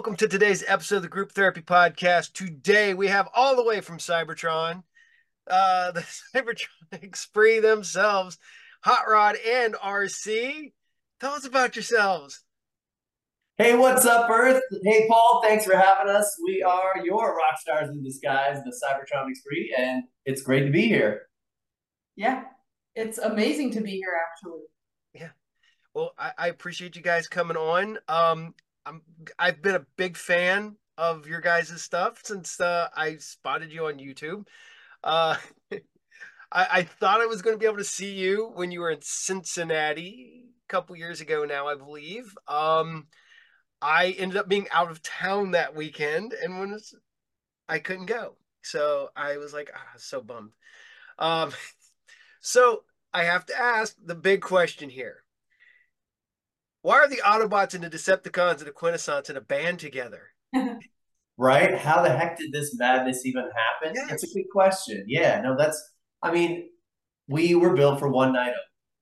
welcome to today's episode of the Group Therapy Podcast. Today we have all the way from Cybertron, uh, the Cybertronic Spree themselves, Hot Rod and Arcee. Tell us about yourselves. Hey, what's up, Earth? Hey, Paul, thanks for having us. We are your rock stars in disguise, the Cybertronic Spree, and it's great to be here. Yeah, it's amazing to be here, actually. Yeah. Well, I, I appreciate you guys coming on. Um, I'm I've been a big fan of your guys' stuff since uh, I spotted you on YouTube. Uh, I, I thought I was going to be able to see you when you were in Cincinnati a couple years ago now, I believe. Um, I ended up being out of town that weekend, and when I couldn't go, so I was like, ah, so bummed. Um, so I have to ask the big question here why are the Autobots and the Decepticons and the Quintessons in a band together? right? How the heck did this madness even happen? Yes. That's a good question. Yeah, no, that's, I mean, we were built for one night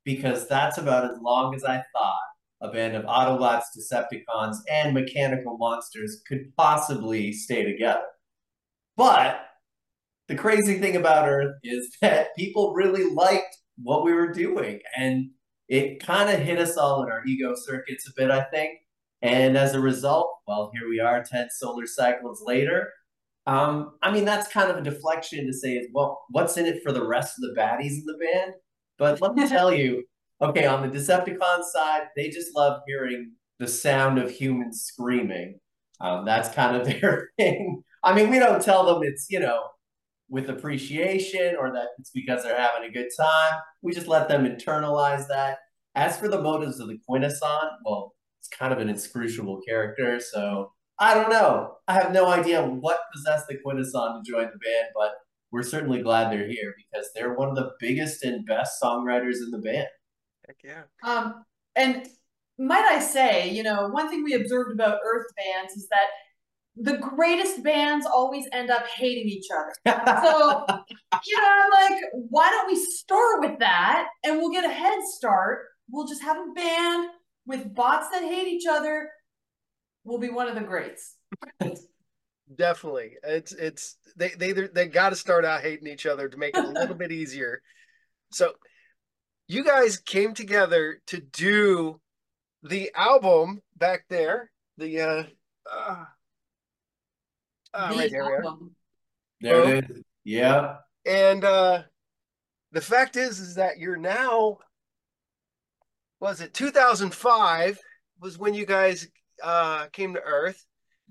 because that's about as long as I thought a band of Autobots, Decepticons, and mechanical monsters could possibly stay together. But the crazy thing about Earth is that people really liked what we were doing. And it kind of hit us all in our ego circuits a bit, I think. And as a result, well, here we are 10 solar cycles later. Um, I mean, that's kind of a deflection to say, well, what's in it for the rest of the baddies in the band? But let me tell you, okay, on the Decepticon side, they just love hearing the sound of humans screaming. Um, that's kind of their thing. I mean, we don't tell them it's, you know, with appreciation or that it's because they're having a good time. We just let them internalize that. As for the motives of the Quintesson, well, it's kind of an inscrutable character, so I don't know. I have no idea what possessed the Quintesson to join the band, but we're certainly glad they're here because they're one of the biggest and best songwriters in the band. Heck yeah. Um, and might I say, you know, one thing we observed about Earth bands is that the greatest bands always end up hating each other. So, you know, I'm like, why don't we start with that and we'll get a head start? We'll just have a band with bots that hate each other. We'll be one of the greats. Definitely. It's it's they they they got to start out hating each other to make it a little bit easier. So, you guys came together to do the album back there. The uh, uh uh, right there, there it is. Yeah. And uh, the fact is, is that you're now, was it 2005 was when you guys uh, came to Earth.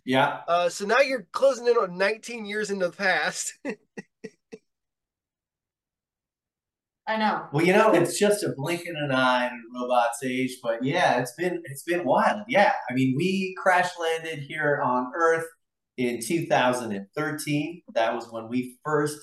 Yeah. Uh, so now you're closing in on 19 years into the past. I know. Well, you know, it's just a blink in an eye in a robot's age, but yeah, it's been it's been wild. Yeah, I mean, we crash landed here on Earth in 2013. That was when we first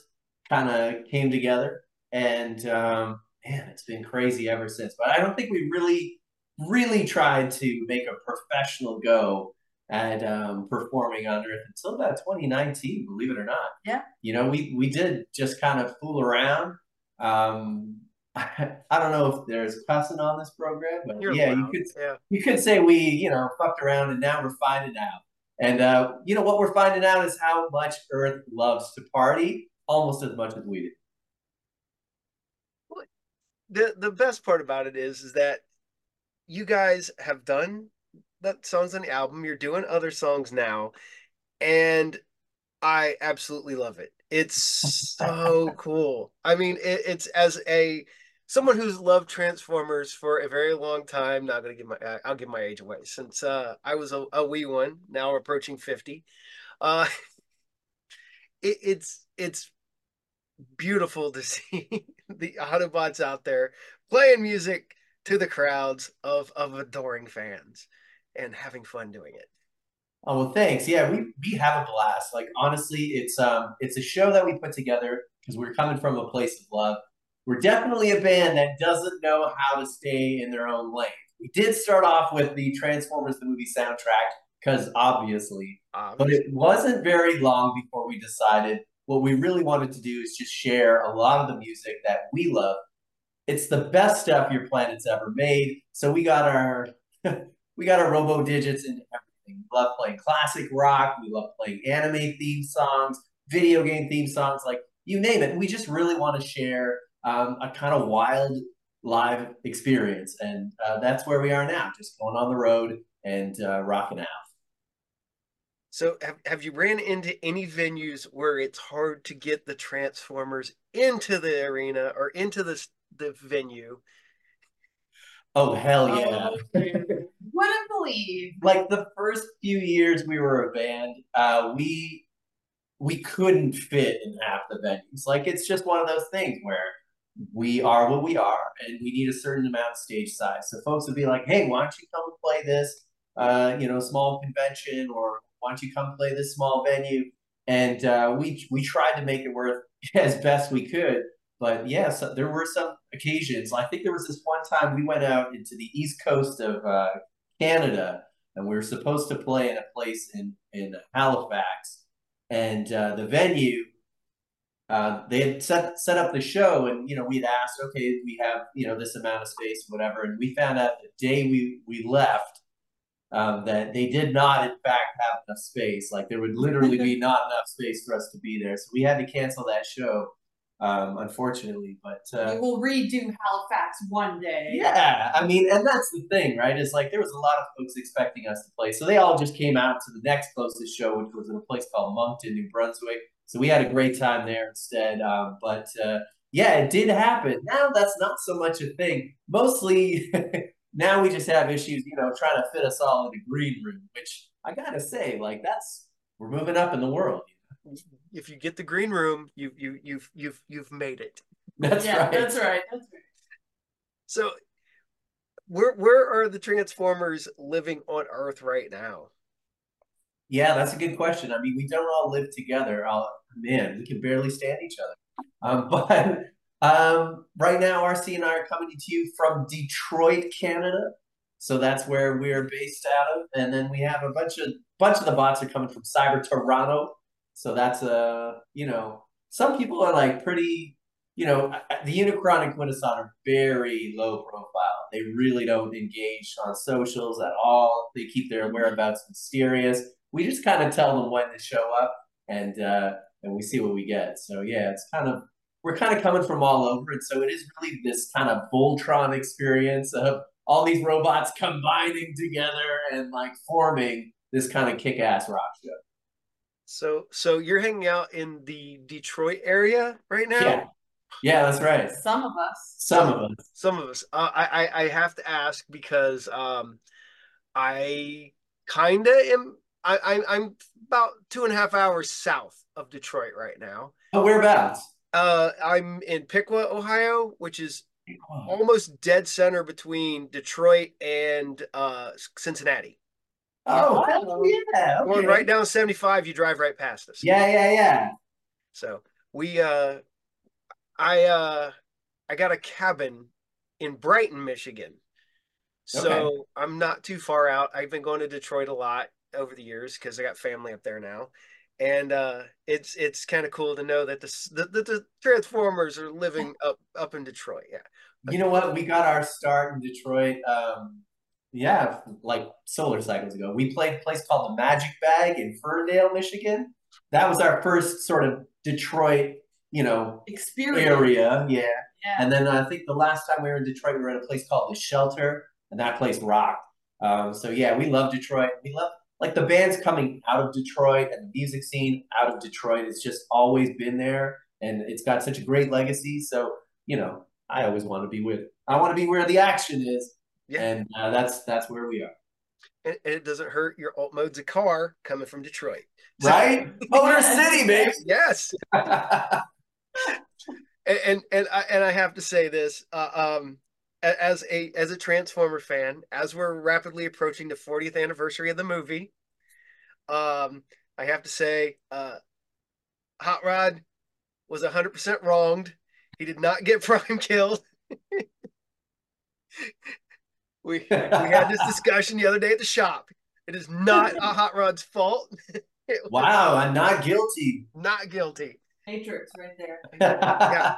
kind of came together. And um, man, it's been crazy ever since. But I don't think we really, really tried to make a professional go at um, performing on Earth until about 2019, believe it or not. Yeah. You know, we, we did just kind of fool around. Um, I, I don't know if there's cussing on this program, but You're yeah, you could yeah. you could say we, you know, fucked around and now we're finding out and uh, you know what we're finding out is how much Earth loves to party, almost as much as we do. The the best part about it is is that you guys have done that songs on the album. You're doing other songs now, and I absolutely love it. It's so cool. I mean, it, it's as a someone who's loved Transformers for a very long time. Not gonna give my I'll give my age away since uh, I was a, a wee one. Now approaching fifty. Uh, it, it's it's beautiful to see the Autobots out there playing music to the crowds of of adoring fans and having fun doing it. Oh well, thanks. Yeah, we we have a blast. Like honestly, it's um it's a show that we put together because we're coming from a place of love we're definitely a band that doesn't know how to stay in their own lane. We did start off with the Transformers the movie soundtrack because obviously, but it wasn't very long before we decided what we really wanted to do is just share a lot of the music that we love. It's the best stuff your planet's ever made. So we got our we got our robo digits into everything. We love playing classic rock. We love playing anime theme songs, video game theme songs, like you name it. We just really want to share um, a kind of wild live experience, and uh, that's where we are now, just going on the road and uh, rocking out. So have, have you ran into any venues where it's hard to get the Transformers into the arena or into the the venue? Oh hell yeah! Oh, wouldn't believe. Like the first few years we were a band, uh, we we couldn't fit in half the venues. Like it's just one of those things where we are what we are, and we need a certain amount of stage size. So folks would be like, "Hey, why don't you come and play this, uh, you know, small convention, or why don't you come play this small venue? And uh, we we tried to make it work as best we could. But yeah, so there were some occasions. I think there was this one time we went out into the east coast of uh, Canada, and we were supposed to play in a place in in Halifax, and uh, the venue. Uh, they had set set up the show, and you know we'd asked, okay, we have you know this amount of space, whatever, and we found out the day we we left, um, that they did not, in fact, have enough space. Like there would literally be not enough space for us to be there, so we had to cancel that show, um, unfortunately. But uh, we will redo Halifax one day. Yeah, I mean, and that's the thing, right? Is like there was a lot of folks expecting us to play, so they all just came out to the next closest show, which was in a place called Moncton, New Brunswick. So we had a great time there instead. Um, but uh, yeah, it did happen. Now that's not so much a thing. Mostly. now we just have issues, you know, trying to fit us all in the green room, which I gotta say, like that's we're moving up in the world. If you get the green room, you you you've you've you've made it. That's yeah, right. That's right. That's right. So where where are the Transformers living on Earth right now? Yeah, that's a good question. I mean, we don't all live together. I'll, man, we can barely stand each other. Um, but um, right now, Arcee and I are coming to you from Detroit, Canada. So that's where we're based out of, and then we have a bunch of bunch of the bots are coming from Cyber Toronto. So that's a uh, you know some people are like pretty you know the Unicron and Quintesson are very low profile. They really don't engage on socials at all. They keep their whereabouts mysterious. We just kind of tell them when to show up, and uh, and we see what we get. So yeah, it's kind of we're kind of coming from all over, and so it is really this kind of Voltron experience of all these robots combining together and like forming this kind of kick-ass rock show. So, so you're hanging out in the Detroit area right now? Yeah, yeah, that's right. Some of us. Some of us. Some of us. Uh, I, I, I have to ask because um, I kind of am. I, I, I'm about two and a half hours south of Detroit right now. Oh, whereabouts? Uh, I'm in Piqua, Ohio, which is almost dead center between Detroit and uh, Cincinnati. Oh, yeah. Okay. Going right down 75, you drive right past us. Yeah, yeah, yeah. So we uh I uh I got a cabin in Brighton, Michigan. So okay. I'm not too far out. I've been going to Detroit a lot over the years because I got family up there now and uh, it's it's kind of cool to know that the, the, the Transformers are living up up in Detroit. Yeah, you know what? We got our start in Detroit. Um, yeah, like solar cycles ago. We played a place called the Magic Bag in Ferndale, Michigan. That was our first sort of Detroit, you know, experience area. Yeah. yeah. And then I think the last time we were in Detroit, we were at a place called the Shelter, and that place rocked. Um, so yeah, we love Detroit. We love like the bands coming out of Detroit and the music scene out of Detroit has just always been there and it's got such a great legacy. So, you know, I always want to be with I want to be where the action is. Yeah. And uh, that's that's where we are. And, and, it doesn't hurt your alt mode's a car coming from Detroit. So, right? Motor City, baby. Yes. and, and and I and I have to say this. Uh, um as a as a Transformer fan, as we're rapidly approaching the 40th anniversary of the movie, um, I have to say, uh, Hot Rod was 100% wronged. He did not get Prime killed. we we had this discussion the other day at the shop. It is not a Hot Rod's fault. wow, I'm not guilty. Not guilty. Matrix right there. yeah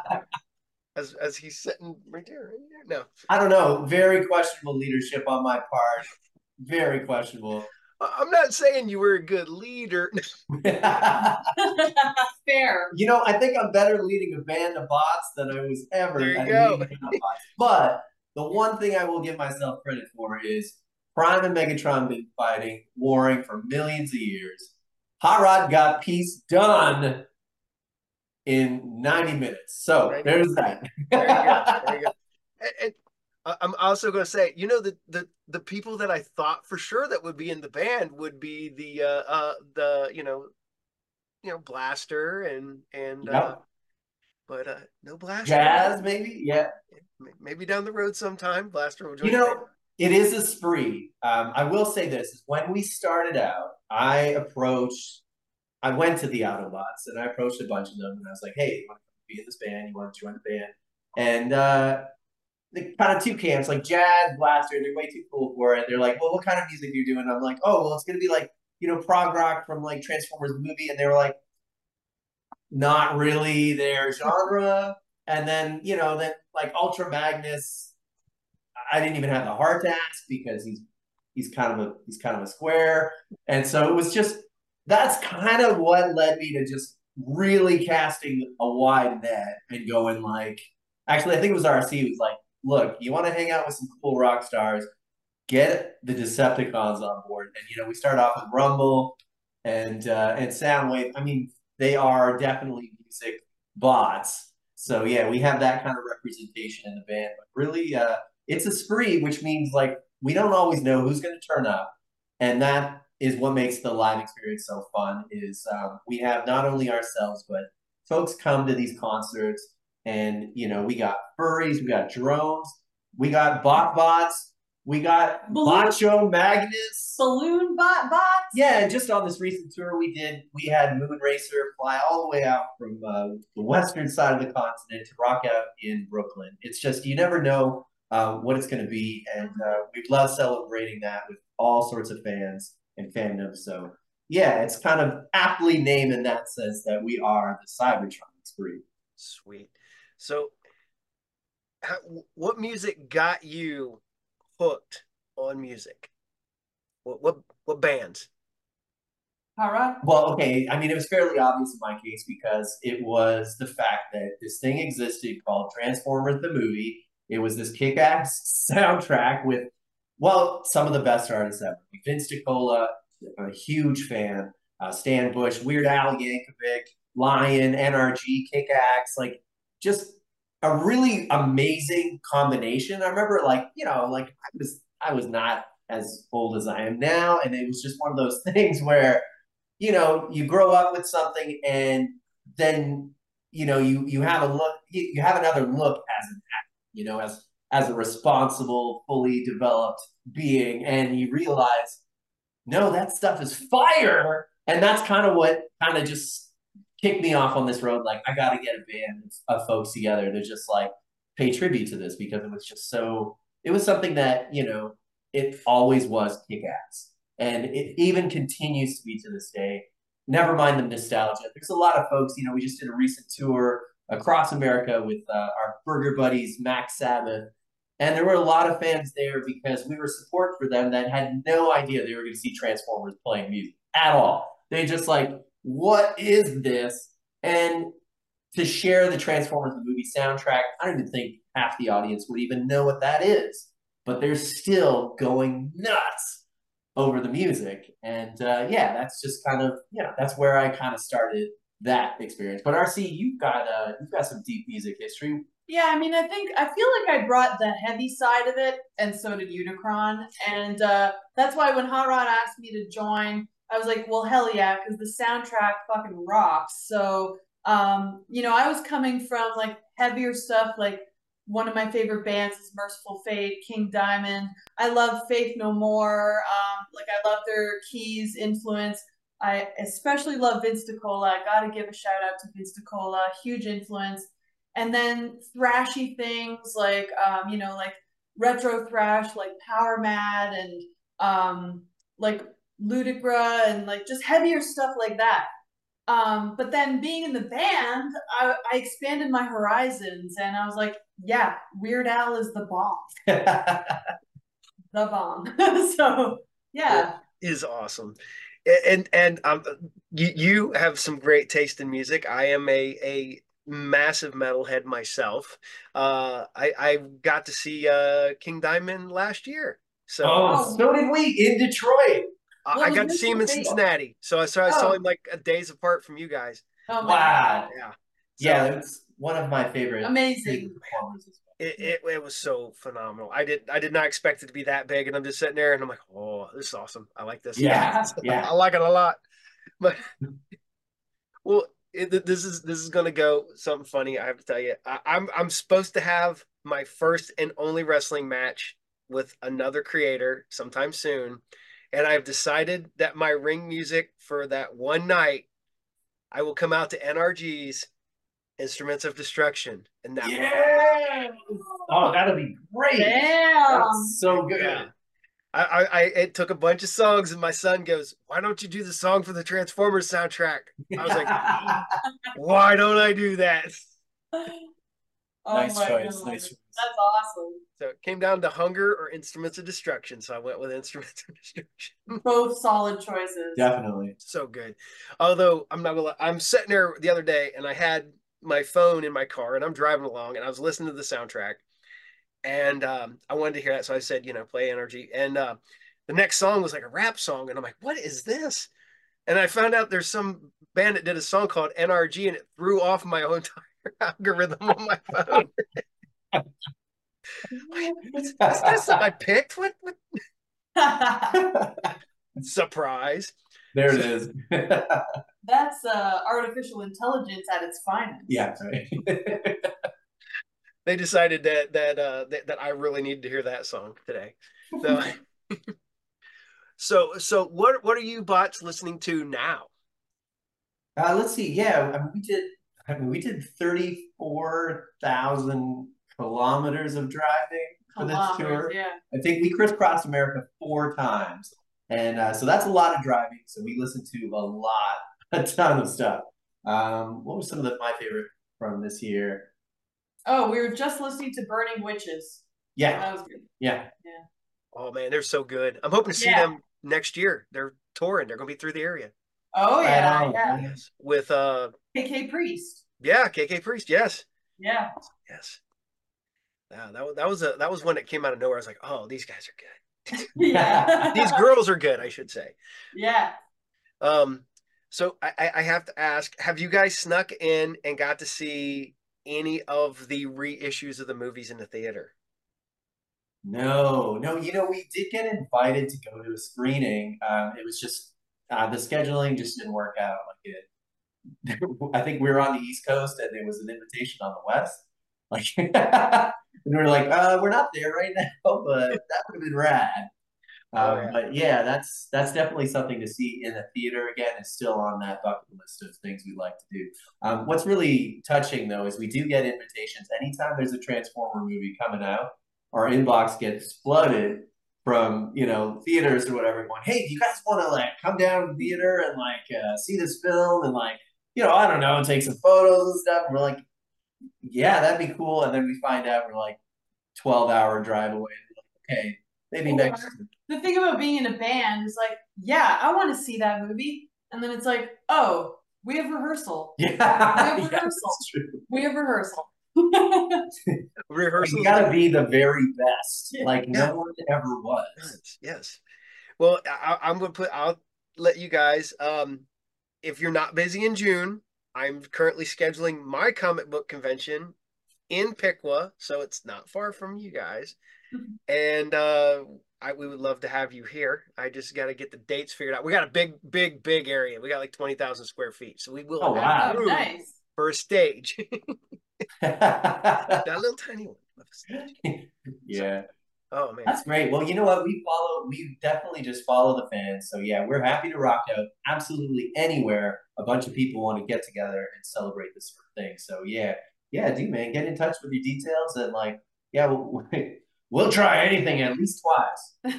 as as he's sitting right there. Right there. No, I don't know. Very questionable leadership on my part. Very questionable. I'm not saying you were a good leader. Fair. You know, I think I'm better leading a band of bots than I was ever. There you go. But the one thing I will give myself credit for is Prime and Megatron been fighting, warring for millions of years. Hot Rod got peace done in 90 minutes. So Very there's that. Very good. Very good. And, and I'm also going to say, you know, the, the the people that I thought for sure that would be in the band would be the uh, uh the you know, you know Blaster and and uh, yep. uh, but uh no Blaster. Jazz maybe, yeah. Maybe down the road sometime, Blaster will join. You know, it is a spree. Um, I will say this: is when we started out, I approached. I went to the Autobots and I approached a bunch of them and I was like, "Hey, you want to be in this band? You want to join the band?" And uh, the kind of two camps, like jazz, blaster, they're way too cool for it. They're like, well, what kind of music are you doing? I'm like, oh, well, it's gonna be like, you know, prog rock from like Transformers movie, and they were like, not really their genre. And then, you know, then like Ultra Magnus, I didn't even have the heart to ask because he's he's kind of a he's kind of a square. And so it was just that's kind of what led me to just really casting a wide net and going like actually I think it was RC was like look, you want to hang out with some cool rock stars, get the Decepticons on board. And you know, we start off with Rumble and uh, and Soundwave. I mean, they are definitely music bots. So yeah, we have that kind of representation in the band. But really, uh, it's a spree, which means like we don't always know who's going to turn up, and that is what makes the live experience so fun. Is um, we have not only ourselves, but folks come to these concerts and, you know, we got furries, we got drones, we got bot bots, we got Balloon, Magnus. Balloon bot bots. Yeah, just on this recent tour we did, we had Moonracer fly all the way out from uh, the western side of the continent to rock out in Brooklyn. It's just, you never know uh, what it's going to be. And uh, we love celebrating that with all sorts of fans and fandom. So, yeah, it's kind of aptly named in that sense that we are the Cybertronic Spree. Sweet. So, how, what music got you hooked on music? What what what bands? All right. Well, okay. I mean, it was fairly obvious in my case because it was the fact that this thing existed called Transformers the movie. It was this kick-ass soundtrack with, well, some of the best artists ever. Vince DiCola, a huge fan. Uh, Stan Bush, Weird Al Yankovic, Lion, NRG, Kick-Axe, like just a really amazing combination. I remember like, you know, like I was I was not as old as I am now. And it was just one of those things where, you know, you grow up with something and then, you know, you you have a look you, you have another look as an actor, you know, as as a responsible, fully developed being, and you realize, no, that stuff is fire. And that's kind of what kind of just kicked me off on this road. Like, I got to get a band of folks together to just like pay tribute to this because it was just so, it was something that, you know, it always was kick ass. And it even continues to be to this day. Never mind the nostalgia. There's a lot of folks, you know, we just did a recent tour across America with uh, our burger buddies, Mac Sabbath. And there were a lot of fans there because we were support for them that had no idea they were going to see Transformers playing music at all. They just like what is this? And to share the Transformers movie soundtrack, I don't even think half the audience would even know what that is. But they're still going nuts over the music. And uh, yeah, that's just kind of, yeah, that's where I kind of started that experience. But Arcee, you've got uh, you've got some deep music history. Yeah, I mean, I think I feel like I brought the heavy side of it, and so did Unicron, and uh, that's why when Hot Rod asked me to join, I was like, well, hell yeah, because the soundtrack fucking rocks. So, um, you know, I was coming from like heavier stuff, like one of my favorite bands is Mercyful Fate, King Diamond. I love Faith No More. Um, like I love their keys influence. I especially love Vince DiCola. I gotta give a shout out to Vince DiCola, huge influence. And then thrashy things like, um, you know, like retro thrash, like Power Mad and um, like Ludicra and like just heavier stuff like that. Um, but then being in the band, I, I expanded my horizons and I was like, yeah, Weird Al is the bomb. the bomb. so yeah. is awesome. And and um, you you have some great taste in music. I am a a massive metalhead myself. Uh, I I got to see uh, King Diamond last year. So oh, so did we in Detroit. I, I got to see him in Cincinnati. So I saw I saw oh. him like days apart from you guys. Oh wow! Yeah, so, yeah, it's one of my favorite amazing performances. It, it, it was so phenomenal. I did I did not expect it to be that big, and I'm just sitting there and I'm like, oh, this is awesome. I like this. Yeah, yeah, I like it a lot. But well, it, this is this is gonna go something funny. I have to tell you, I, I'm I'm supposed to have my first and only wrestling match with another creator sometime soon, and I've decided that my ring music for that one night, I will come out to NRG's Instruments of Destruction. And that yeah. Oh, that'll be great. Damn. That's so good. Yeah. I, I, I it took a bunch of songs, and my son goes, "Why don't you do the song for the Transformers soundtrack?" I was like, "Why don't I do that?" Oh nice choice. Nice choice. That's awesome. So it came down to hunger or instruments of destruction. So I went with instruments of destruction. Both solid choices. Definitely. So good. Although I'm not gonna I'm sitting there the other day and I had my phone in my car and I'm driving along and I was listening to the soundtrack and um, I wanted to hear that. So I said, you know, play energy. And uh, the next song was like a rap song. And I'm like, what is this? And I found out there's some band that did a song called NRG and it threw off my whole entire algorithm on my phone. is this I picked? What? what? Surprise. There it is. That's uh, artificial intelligence at its finest. Yeah, right. They decided that that uh, that, that I really needed to hear that song today. So, so so what what are you bots listening to now? Uh, let's see. Yeah, I mean, we did. I mean, we did thirty four thousand kilometers of driving for this tour. Yeah. I think we crisscrossed America four times. And uh, so that's a lot of driving. So we listened to a lot, a ton of stuff. Um, what was some of the, my favorite from this year? Oh, we were just listening to Burning Witches. Yeah. That was good. Yeah. Yeah. Oh man, they're so good. I'm hoping to see yeah. them next year. They're touring. They're gonna be through the area. Oh yeah, yeah. Yes. With uh KK Priest. Yeah, KK Priest. Yes. Yeah. Yes. Yeah, that was that was a that was one that came out of nowhere. I was like, oh, these guys are good yeah. These girls are good, I should say. Yeah. Um, so I, I have to ask, have you guys snuck in and got to see any of the reissues of the movies in the theater? No, no. You know, we did get invited to go to a screening. Um, it was just uh, the scheduling just didn't work out like it. I think we were on the East Coast and there was an invitation on the West. Like, and we are like, uh, we're not there right now, but that would have been rad. Oh, um, yeah. But yeah, that's that's definitely something to see in the theater again. It's still on that bucket list of things we'd like to do. Um, what's really touching though is we do get invitations anytime there's a Transformer movie coming out. Our inbox gets flooded from you know theaters or whatever, going, "Hey, do you guys want to like come down to the theater and like uh, see this film and like you know I don't know, take some photos and stuff?" And we're like, yeah, that'd be cool. And then we find out we're like 12 hour drive away. Like, okay, maybe next. The thing about being in a band is like, yeah, I want to see that movie. And then it's like, oh, we have rehearsal. Yeah. We have rehearsal. Yeah, we have rehearsal. rehearsal. You gotta be the very best. Like yeah. no one ever was. Yes. yes. Well, I, I'm gonna put. I'll let you guys. Um, if you're not busy in June, I'm currently scheduling my comic book convention in Piqua, so it's not far from you guys. Mm-hmm. And uh, I, we would love to have you here. I just got to get the dates figured out. We got a big, big, big area. We got like twenty thousand square feet, so we will oh, have wow. nice. for a stage. that little tiny one. yeah. Oh man, that's great. Well, you know what? We follow. We definitely just follow the fans. So yeah, we're happy to rock out absolutely anywhere a bunch of people want to get together and celebrate this sort of thing. So yeah, yeah, do man, get in touch with your details and like, yeah, we'll, we'll try anything at least twice.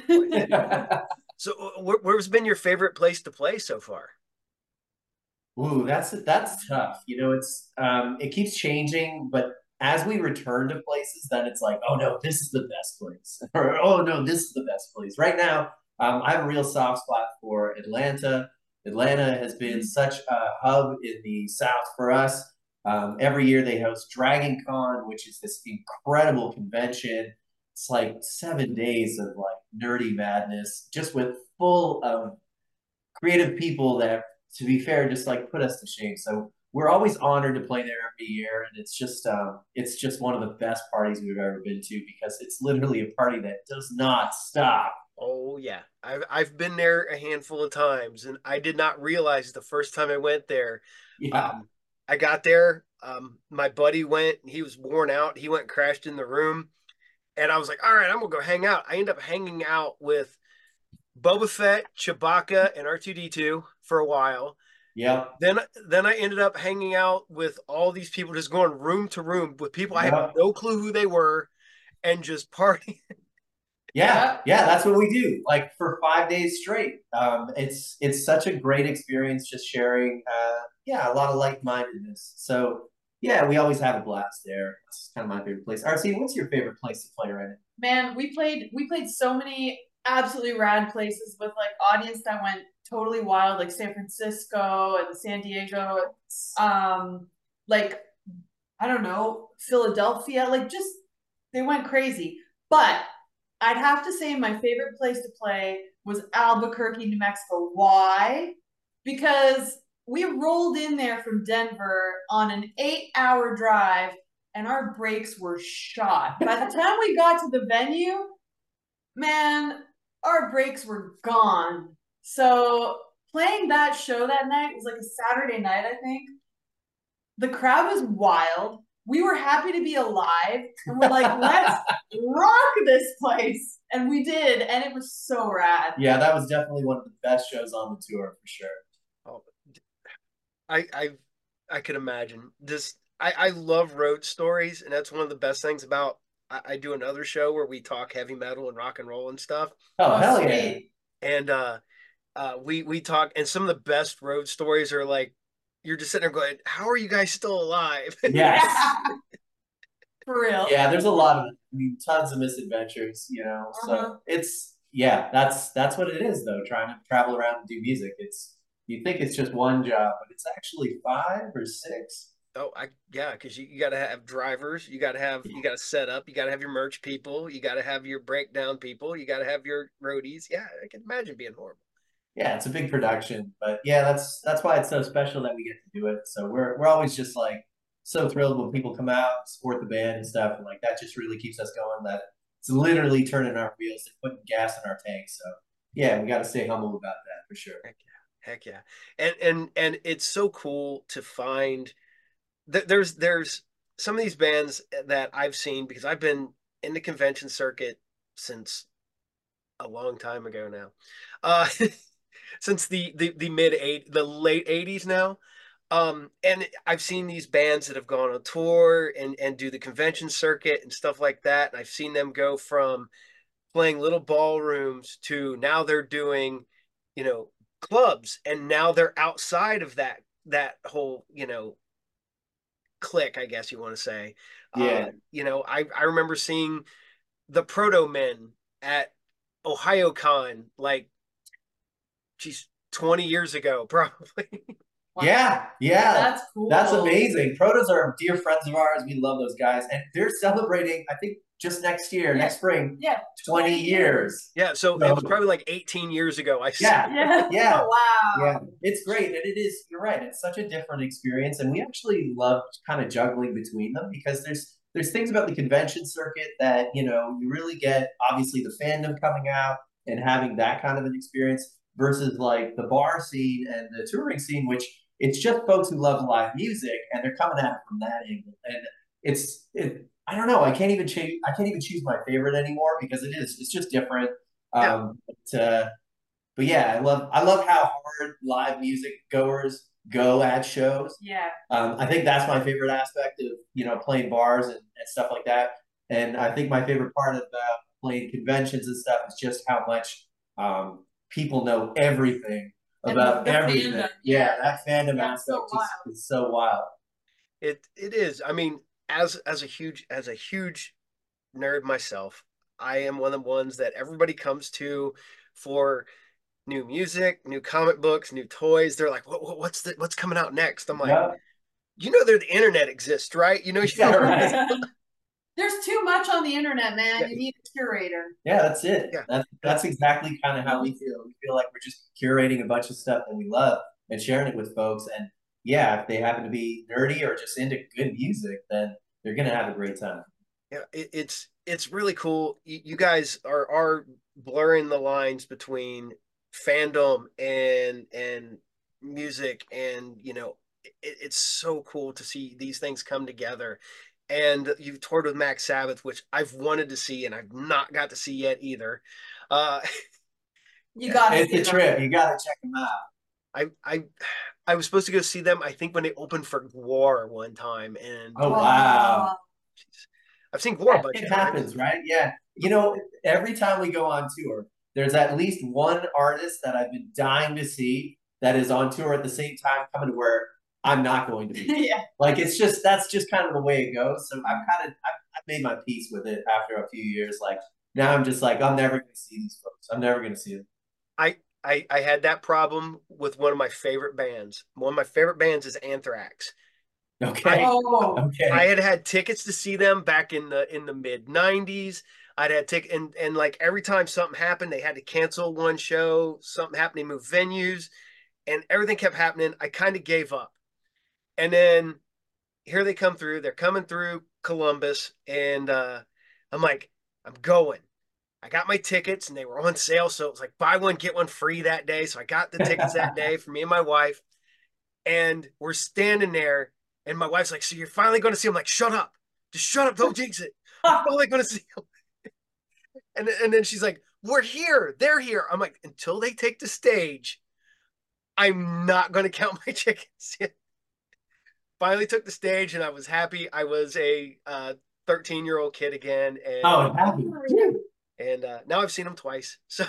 so, uh, where's been your favorite place to play so far? Ooh, that's that's tough. You know, it's um, it keeps changing, but as we return to places, then it's like, oh no, this is the best place, or oh no, this is the best place. Right now, Um, I have a real soft spot for Atlanta. Atlanta has been such a hub in the South for us. Um, every year they host Dragon Con, which is this incredible convention. It's like seven days of like nerdy madness, just with full of creative people that, to be fair, just like put us to shame. So we're always honored to play there every year, and it's just um, it's just one of the best parties we've ever been to because it's literally a party that does not stop. Oh yeah, I've I've been there a handful of times, and I did not realize the first time I went there. Yeah. Um, I got there. Um, my buddy went. He was worn out. He went crashed in the room, and I was like, "All right, I'm gonna go hang out." I end up hanging out with Boba Fett, Chewbacca, and R two D two for a while. Yeah. Then then I ended up hanging out with all these people, just going room to room with people I have no clue who they were, and just partying. Yeah, yeah, that's what we do. Like for five days straight. Um, it's it's such a great experience just sharing. Uh, yeah, a lot of like mindedness. So yeah, we always have a blast there. It's kind of my favorite place. Arcee, what's your favorite place to play right Man, we played we played so many absolutely rad places with like audience that went totally wild, like San Francisco and San Diego, um, like I don't know, Philadelphia, like just they went crazy. But I'd have to say my favorite place to play was Albuquerque, New Mexico. Why? Because we rolled in there from Denver on an eight hour drive and our brakes were shot. By the time we got to the venue, man, our brakes were gone. So playing that show that night was like a Saturday night, I think. The crowd was wild. We were happy to be alive, and we're like, let's rock this place, and we did, and it was so rad. Yeah, that was definitely one of the best shows on the tour for sure. I I I could imagine this. I I love road stories, and that's one of the best things about. I, I do another show where we talk heavy metal and rock and roll and stuff. Oh, hell yeah! And uh, uh, we we talk, and some of the best road stories are like you're just sitting there going, "How are you guys still alive?" Yes, for real. Yeah, there's a lot of, I mean, tons of misadventures. You know, so uh-huh. it's yeah, that's that's what it is though. Trying to travel around and do music, it's you think it's just one job, but it's actually five or six. Oh, I yeah, because you, you got to have drivers, you got to have you got to set up, you got to have your merch people, you got to have your breakdown people, you got to have your roadies. Yeah, I can imagine being horrible yeah, it's a big production, but yeah, that's that's why it's so special that we get to do it. So we're we're always just like so thrilled when people come out, support the band and stuff, and like that just really keeps us going. That it's literally turning our wheels and putting gas in our tank. So yeah, we got to stay humble about that for sure. Heck yeah, and and and it's so cool to find that there's there's some of these bands that I've seen because I've been in the convention circuit since a long time ago now. Uh, since the the, the mid eight the late eighties now. Um, and I've seen these bands that have gone on tour and and do the convention circuit and stuff like that. And I've seen them go from playing little ballrooms to now they're doing, you know, clubs, and now they're outside of that that whole you know click, I guess you want to say. Yeah. Um, you know, I I remember seeing the Protomen at ohio con like geez, 20 years ago, probably. Wow. Yeah, yeah. That's cool. That's amazing. Protos are dear friends of ours. We love those guys. And they're celebrating, I think, just next year, yeah. next spring. Yeah. 20 years. Yeah. So, so, it was probably like 18 years ago. I yeah. Yeah. yeah. Oh, wow. Yeah. It's great. And it is, you're right. It's such a different experience. And we actually love kind of juggling between them because there's there's things about the convention circuit that, you know, you really get obviously the fandom coming out and having that kind of an experience versus like the bar scene and the touring scene, which it's just folks who love live music and they're coming at it from that angle. And it's it I don't know, I can't even change I can't even choose my favorite anymore because it is it's just different. Yeah. Um but, uh, but yeah, I love I love how hard live music goers go at shows. Yeah. Um, I think that's my favorite aspect of, you know, playing bars and, and stuff like that. And I think my favorite part about playing conventions and stuff is just how much um, people know everything about the, the everything. Fandom. Yeah, that fandom That's aspect so is, is so wild. It it is. I mean, as as a huge as a huge nerd myself, I am one of the ones that everybody comes to for new music, new comic books, new toys. They're like, what, what's the, what's coming out next? I'm like, yeah. you know, there the internet exists, right? You know, you yeah, right. There's too much on the internet, man. Yeah. You need a curator. Yeah, that's it. Yeah. That's that's exactly kind of how we feel. We feel like we're just curating a bunch of stuff that we love and sharing it with folks. And yeah, if they happen to be nerdy or just into good music, then they're gonna have a great time. Yeah, it, it's it's really cool. You, you guys are are blurring the lines between fandom and and music and you know it, it's so cool to see these things come together and you've toured with Mac Sabbath, which I've wanted to see and I've not got to see yet either. Uh, you got it's a trip. You got to check them out. I I I was supposed to go see them. I think when they opened for GWAR one time, and oh wow, I've seen GWAR. Yeah, it happens, right? Yeah, you know, every time we go on tour, there's at least one artist that I've been dying to see that is on tour at the same time coming to where I'm not going to be. yeah. Like it's just that's just kind of the way it goes. So I've kind of I've, I've, made my peace with it after a few years. Like now I'm just like I'm never going to see these folks. I'm never going to see them. I, I I had that problem with one of my favorite bands. One of my favorite bands is Anthrax. Okay. I, oh. okay. I had had tickets to see them back in the in the mid '90s. I'd had ticket and and like every time something happened, they had to cancel one show. Something happened, they moved venues, and everything kept happening. I kind of gave up. And then here they come through. They're coming through Columbus, and uh, I'm like, I'm going. I got my tickets, and they were on sale, so it was like buy one get one free that day. So I got the tickets that day for me and my wife, and we're standing there, and my wife's like, "So you're finally going to see him?" I'm like, "Shut up, just shut up, don't jinx it. I'm finally going to see him." and and then she's like, "We're here, they're here." I'm like, "Until they take the stage, I'm not going to count my chickens." finally took the stage and I was happy. I was a 13 uh, year old kid again. And, oh, happy. And uh, now I've seen him twice. So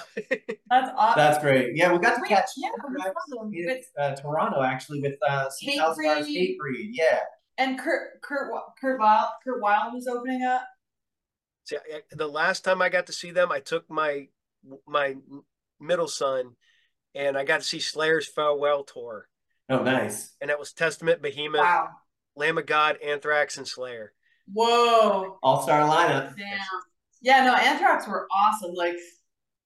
that's awesome. That's great. Yeah, we got to catch yeah, with, uh, Toronto actually with uh, Kate Breed. Breed. Yeah. And Kurt Kurt Kurt Wild Kurt Wild was opening up. See, the last time I got to see them, I took my my middle son, and I got to see Slayer's farewell tour. Oh, nice. And that was Testament, Behemoth, wow. Lamb of God, Anthrax, and Slayer. Whoa. All star lineup. Damn. Yeah, no, Anthrax were awesome. Like,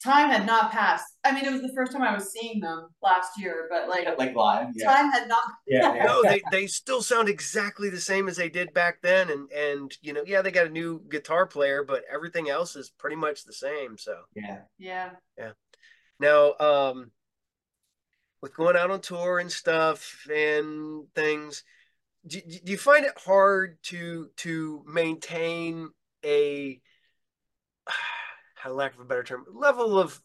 time had not passed. I mean, it was the first time I was seeing them last year, but like, like live. Yeah. Time had not. Yeah. no, they, they still sound exactly the same as they did back then, and and you know, yeah, they got a new guitar player, but everything else is pretty much the same. So. Yeah. Yeah. Yeah. Now, um, with going out on tour and stuff and things do, do you find it hard to to maintain a how lack of a better term level of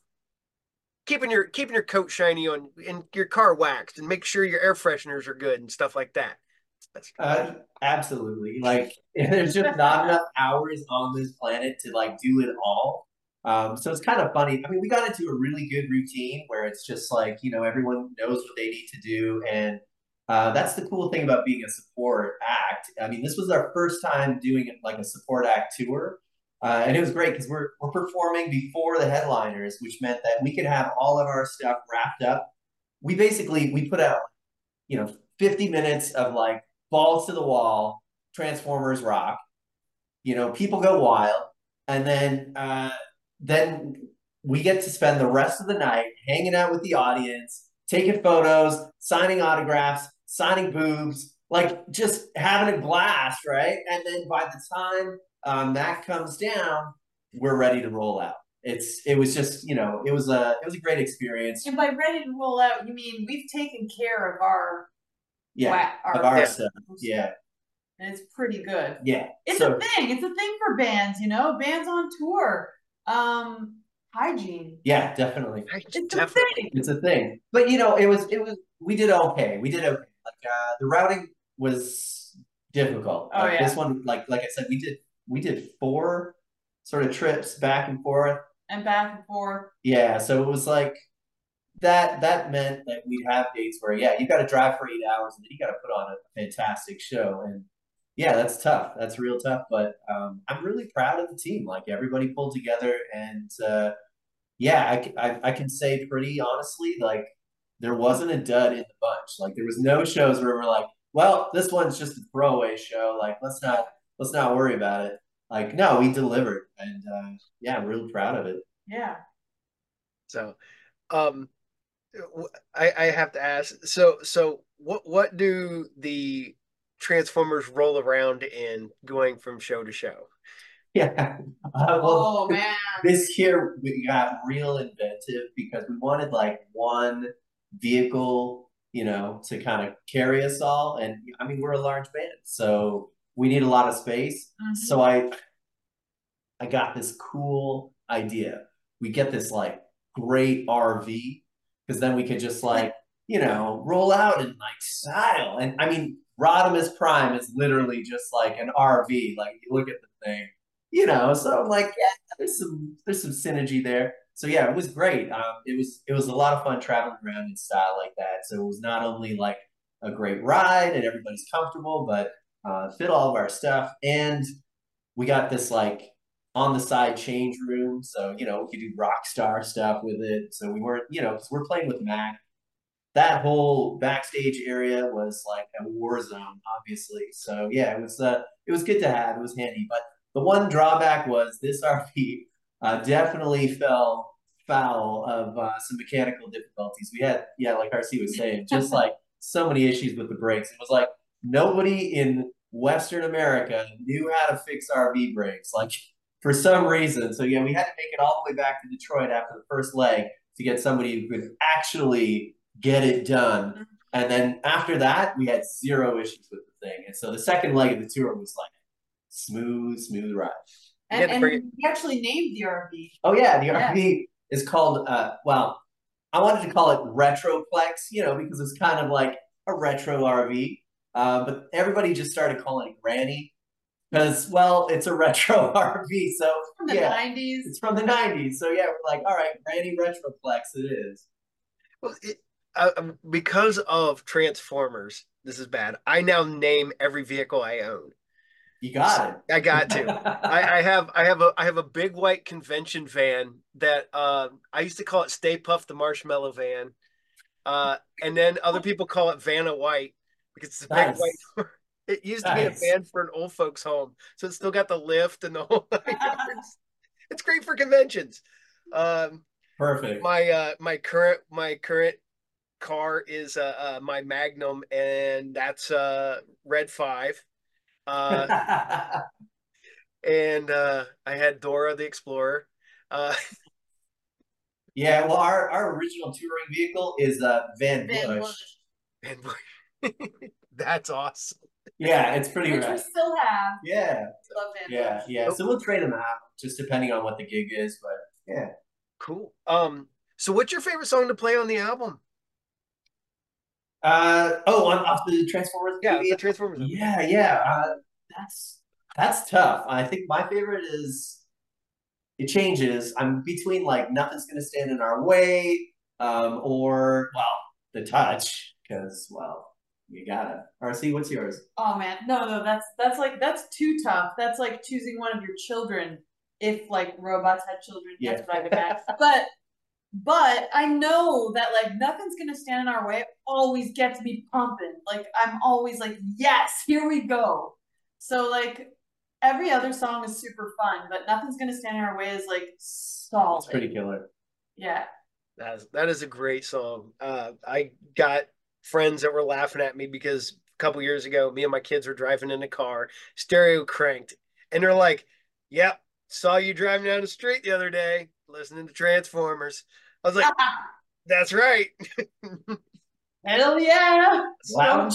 keeping your keeping your coat shiny on and your car waxed and make sure your air fresheners are good and stuff like that uh, absolutely like there's just not enough hours on this planet to like do it all um, so it's kind of funny. I mean, we got into a really good routine where it's just like, you know, everyone knows what they need to do. And uh, that's the cool thing about being a support act. I mean, this was our first time doing like a support act tour. Uh, and it was great because we're, we're performing before the headliners, which meant that we could have all of our stuff wrapped up. We basically, we put out, you know, 50 minutes of like balls to the wall, Transformers rock, you know, people go wild. And then, uh, then we get to spend the rest of the night hanging out with the audience, taking photos, signing autographs, signing boobs, like just having a blast, right? And then by the time um, that comes down, we're ready to roll out. It's it was just you know it was a it was a great experience. And by ready to roll out, you mean we've taken care of our yeah our, of our stuff yeah. And it's pretty good. Yeah. It's so, a thing. It's a thing for bands, you know, bands on tour um, hygiene. Yeah, definitely. It's definitely. a thing. It's a thing. But you know, it was it was we did okay. We did okay. Like uh, the routing was difficult. Oh like, yeah. This one, like like I said, we did we did four sort of trips back and forth. And back and forth. Yeah, so it was like that that meant that we'd have dates where yeah, you got to drive for eight hours and then you got to put on a fantastic show and yeah, that's tough. That's real tough. But um, I'm really proud of the team. Like everybody pulled together, and uh, yeah, I, I, I can say pretty honestly, like there wasn't a dud in the bunch. Like there was no shows where we're like, well, this one's just a throwaway show. Like let's not let's not worry about it. Like no, we delivered, and uh, yeah, I'm really proud of it. Yeah. So, um, I I have to ask. So so what what do the Transformers roll around in going from show to show? Yeah. Uh, well, oh man. This year we got real inventive because we wanted like one vehicle, you know, to kind of carry us all. And I mean, we're a large band, so we need a lot of space. Mm-hmm. So I I got this cool idea. We get this like great RV because then we could just like, you know, roll out in like style. And I mean, Rodimus Prime is literally just like an RV. Like you look at the thing, you know. So I'm like, yeah, there's some there's some synergy there. So yeah, it was great. Um, it was it was a lot of fun traveling around in style like that. So it was not only like a great ride and everybody's comfortable, but uh, fit all of our stuff, and we got this like on the side change room. So you know we could do rock star stuff with it. So we weren't you know because we're playing with Mac. That whole backstage area was like a war zone, obviously. So yeah, it was uh, it was good to have. It was handy, but the one drawback was this RV uh, definitely fell foul of uh, some mechanical difficulties. We had, yeah, like Arcee was saying, just like so many issues with the brakes. It was like nobody in Western America knew how to fix RV brakes, like for some reason. So yeah, we had to make it all the way back to Detroit after the first leg to get somebody who could actually get it done. And then after that, we had zero issues with the thing. And so the second leg of the tour was like smooth, smooth ride. And, and we actually named the RV. Oh yeah, the yeah. RV is called. Uh, well, I wanted to call it Retroplex, you know, because it's kind of like a retro RV. Uh, but everybody just started calling it Granny because, well, it's a retro RV. So from the yeah, 90s. It's from the 90s. So yeah, we're like, all right, Granny Retroplex, it is. Well, it, uh, um, because of Transformers, this is bad. I now name every vehicle I own. You got it. I got to. I, I, have I have a I have a big white convention van that uh, I used to call it Stay Puff the Marshmallow Van, uh, and then other people call it Vanna White because it's a big nice. white. it used nice. to be a van for an old folks home, so it's still got the lift and the whole. it's, it's great for conventions. Um, Perfect. My uh, my current my current car is uh, uh, my Magnum, and that's uh, Red Five. Uh, and uh, I had Dora the Explorer. Uh, yeah, well, our, our original touring vehicle is uh, Van, Van Bush. Van Bush. That's awesome. Yeah, it's pretty Which rad. we still have. Yeah. Love Van yeah, Bush. yeah. So we'll trade them out, just depending on what the gig is. But yeah. Cool. Um. So, what's your favorite song to play on the album? Uh oh, on off the Transformers. Yeah, the Transformers. Yeah, yeah. Uh, that's that's tough. I think my favorite is it changes. I'm between like nothing's gonna stand in our way, um, or well, the touch because well, you gotta. Arcee, what's yours? Oh man, no, no, that's that's like that's too tough. That's like choosing one of your children. If like robots had children, yeah. that's what I would have. but but I know that like nothing's gonna stand in our way. It always gets me pumping. Like I'm always like, yes, here we go. So like every other song is super fun, but nothing's gonna stand in our way is like solid. It's pretty killer. Yeah. That's that is a great song. Uh, I got friends that were laughing at me because a couple years ago, me and my kids were driving in a car, stereo cranked, and they're like, "Yep, saw you driving down the street the other day." listening to Transformers. I was like, that's right. Hell yeah. Loud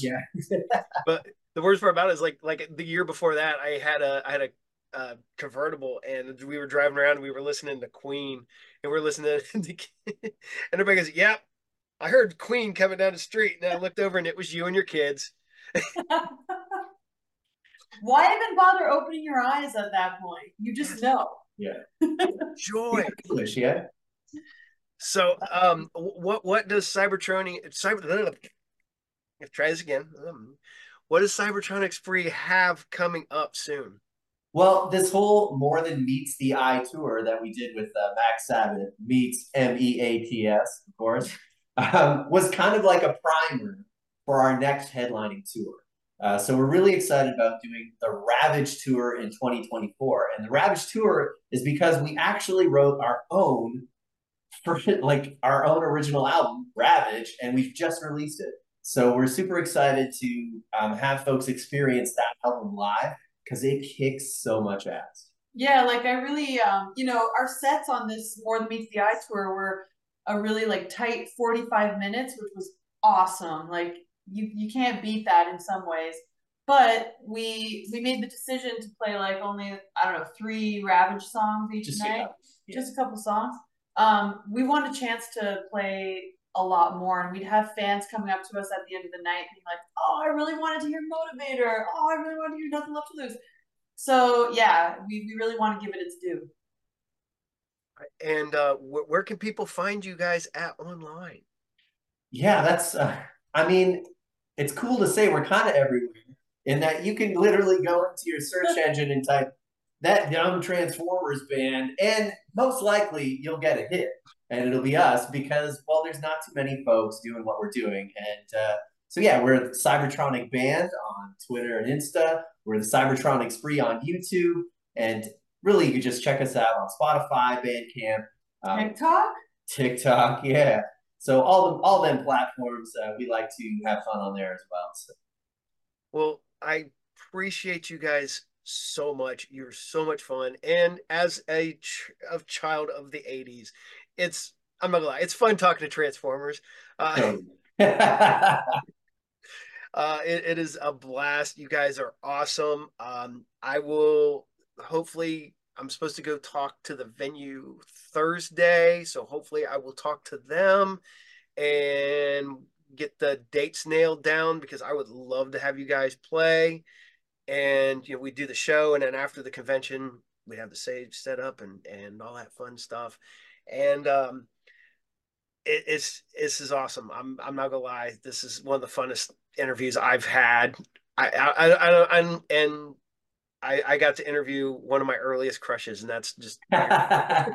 Yeah. but the worst part about it is like like the year before that, I had a I had a uh, convertible and we were driving around and we were listening to Queen and we are listening to and everybody goes, Yep, I heard Queen coming down the street and I looked over and it was you and your kids. Why even bother opening your eyes at that point? You just know. Yeah. Joy. English, yeah. So, um, what what does Cybertronic Cyber? Let's try this again. Um, what does Cybertronic Spree have coming up soon? Well, this whole More Than Meets the Eye tour that we did with uh, Mac Sabbath, meets M E A T S, of course, um, was kind of like a primer for our next headlining tour. Uh, so we're really excited about doing the Ravage tour in 2024. And the Ravage tour is because we actually wrote our own, like our own original album, Ravage, and we've just released it. So we're super excited to um, have folks experience that album live because it kicks so much ass. Yeah, like I really, um, you know, our sets on this More Than Meets the Eye tour were a really like tight 45 minutes, which was awesome. Like you you can't beat that in some ways. But we we made the decision to play like only I don't know three Ravage songs each Just night, yeah. just a couple songs. Um, we wanted a chance to play a lot more, and we'd have fans coming up to us at the end of the night being like, "Oh, I really wanted to hear Motivator. Oh, I really wanted to hear Nothing Left to Lose." So yeah, we, we really want to give it its due. And uh, wh- where can people find you guys at online? Yeah, that's. Uh, I mean, it's cool to say we're kind of everywhere in that you can literally go into your search engine and type that dumb Transformers band, and most likely you'll get a hit, and it'll be us because well, there's not too many folks doing what we're doing, and uh, so yeah, we're the Cybertronic Band on Twitter and Insta. We're the Cybertronic Spree on YouTube, and really you can just check us out on Spotify, Bandcamp, um, TikTok, TikTok, yeah. So all the all them platforms, uh, we like to have fun on there as well. So. Well, I appreciate you guys so much. You're so much fun, and as a, ch- a child of the '80s, it's I'm not gonna lie, it's fun talking to Transformers. Uh, uh, it, it is a blast. You guys are awesome. Um, I will hopefully I'm supposed to go talk to the venue Thursday, so hopefully I will talk to them and get the dates nailed down because I would love to have you guys play. And you know, we do the show, and then after the convention, we have the stage set up and and all that fun stuff. And um, it, it's this is awesome. I'm I'm not gonna lie, this is one of the funnest interviews I've had. I I I, I and I, I got to interview one of my earliest crushes, and that's just yeah,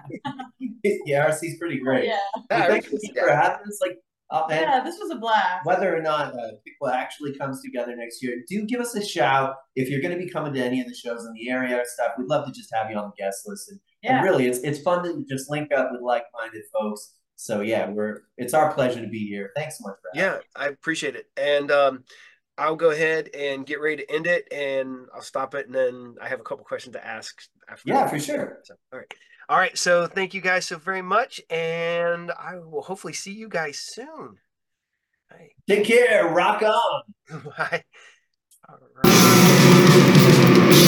Arcee's pretty great. Yeah, yeah thank you for having us. Like, uh, yeah, this was a blast. Whether or not uh, Piqua actually comes together next year, do give us a shout if you're going to be coming to any of the shows in the area or stuff. We'd love to just have you on the guest list, and, yeah. and really, it's it's fun to just link up with like-minded folks. So yeah, we're it's our pleasure to be here. Thanks so much for yeah, I appreciate it, and um, I'll go ahead and get ready to end it, and I'll stop it, and then I have a couple questions to ask. After yeah, for sure. So, all right, all right. So thank you guys so very much, and I will hopefully see you guys soon. Take care. Rock on. Bye. All right.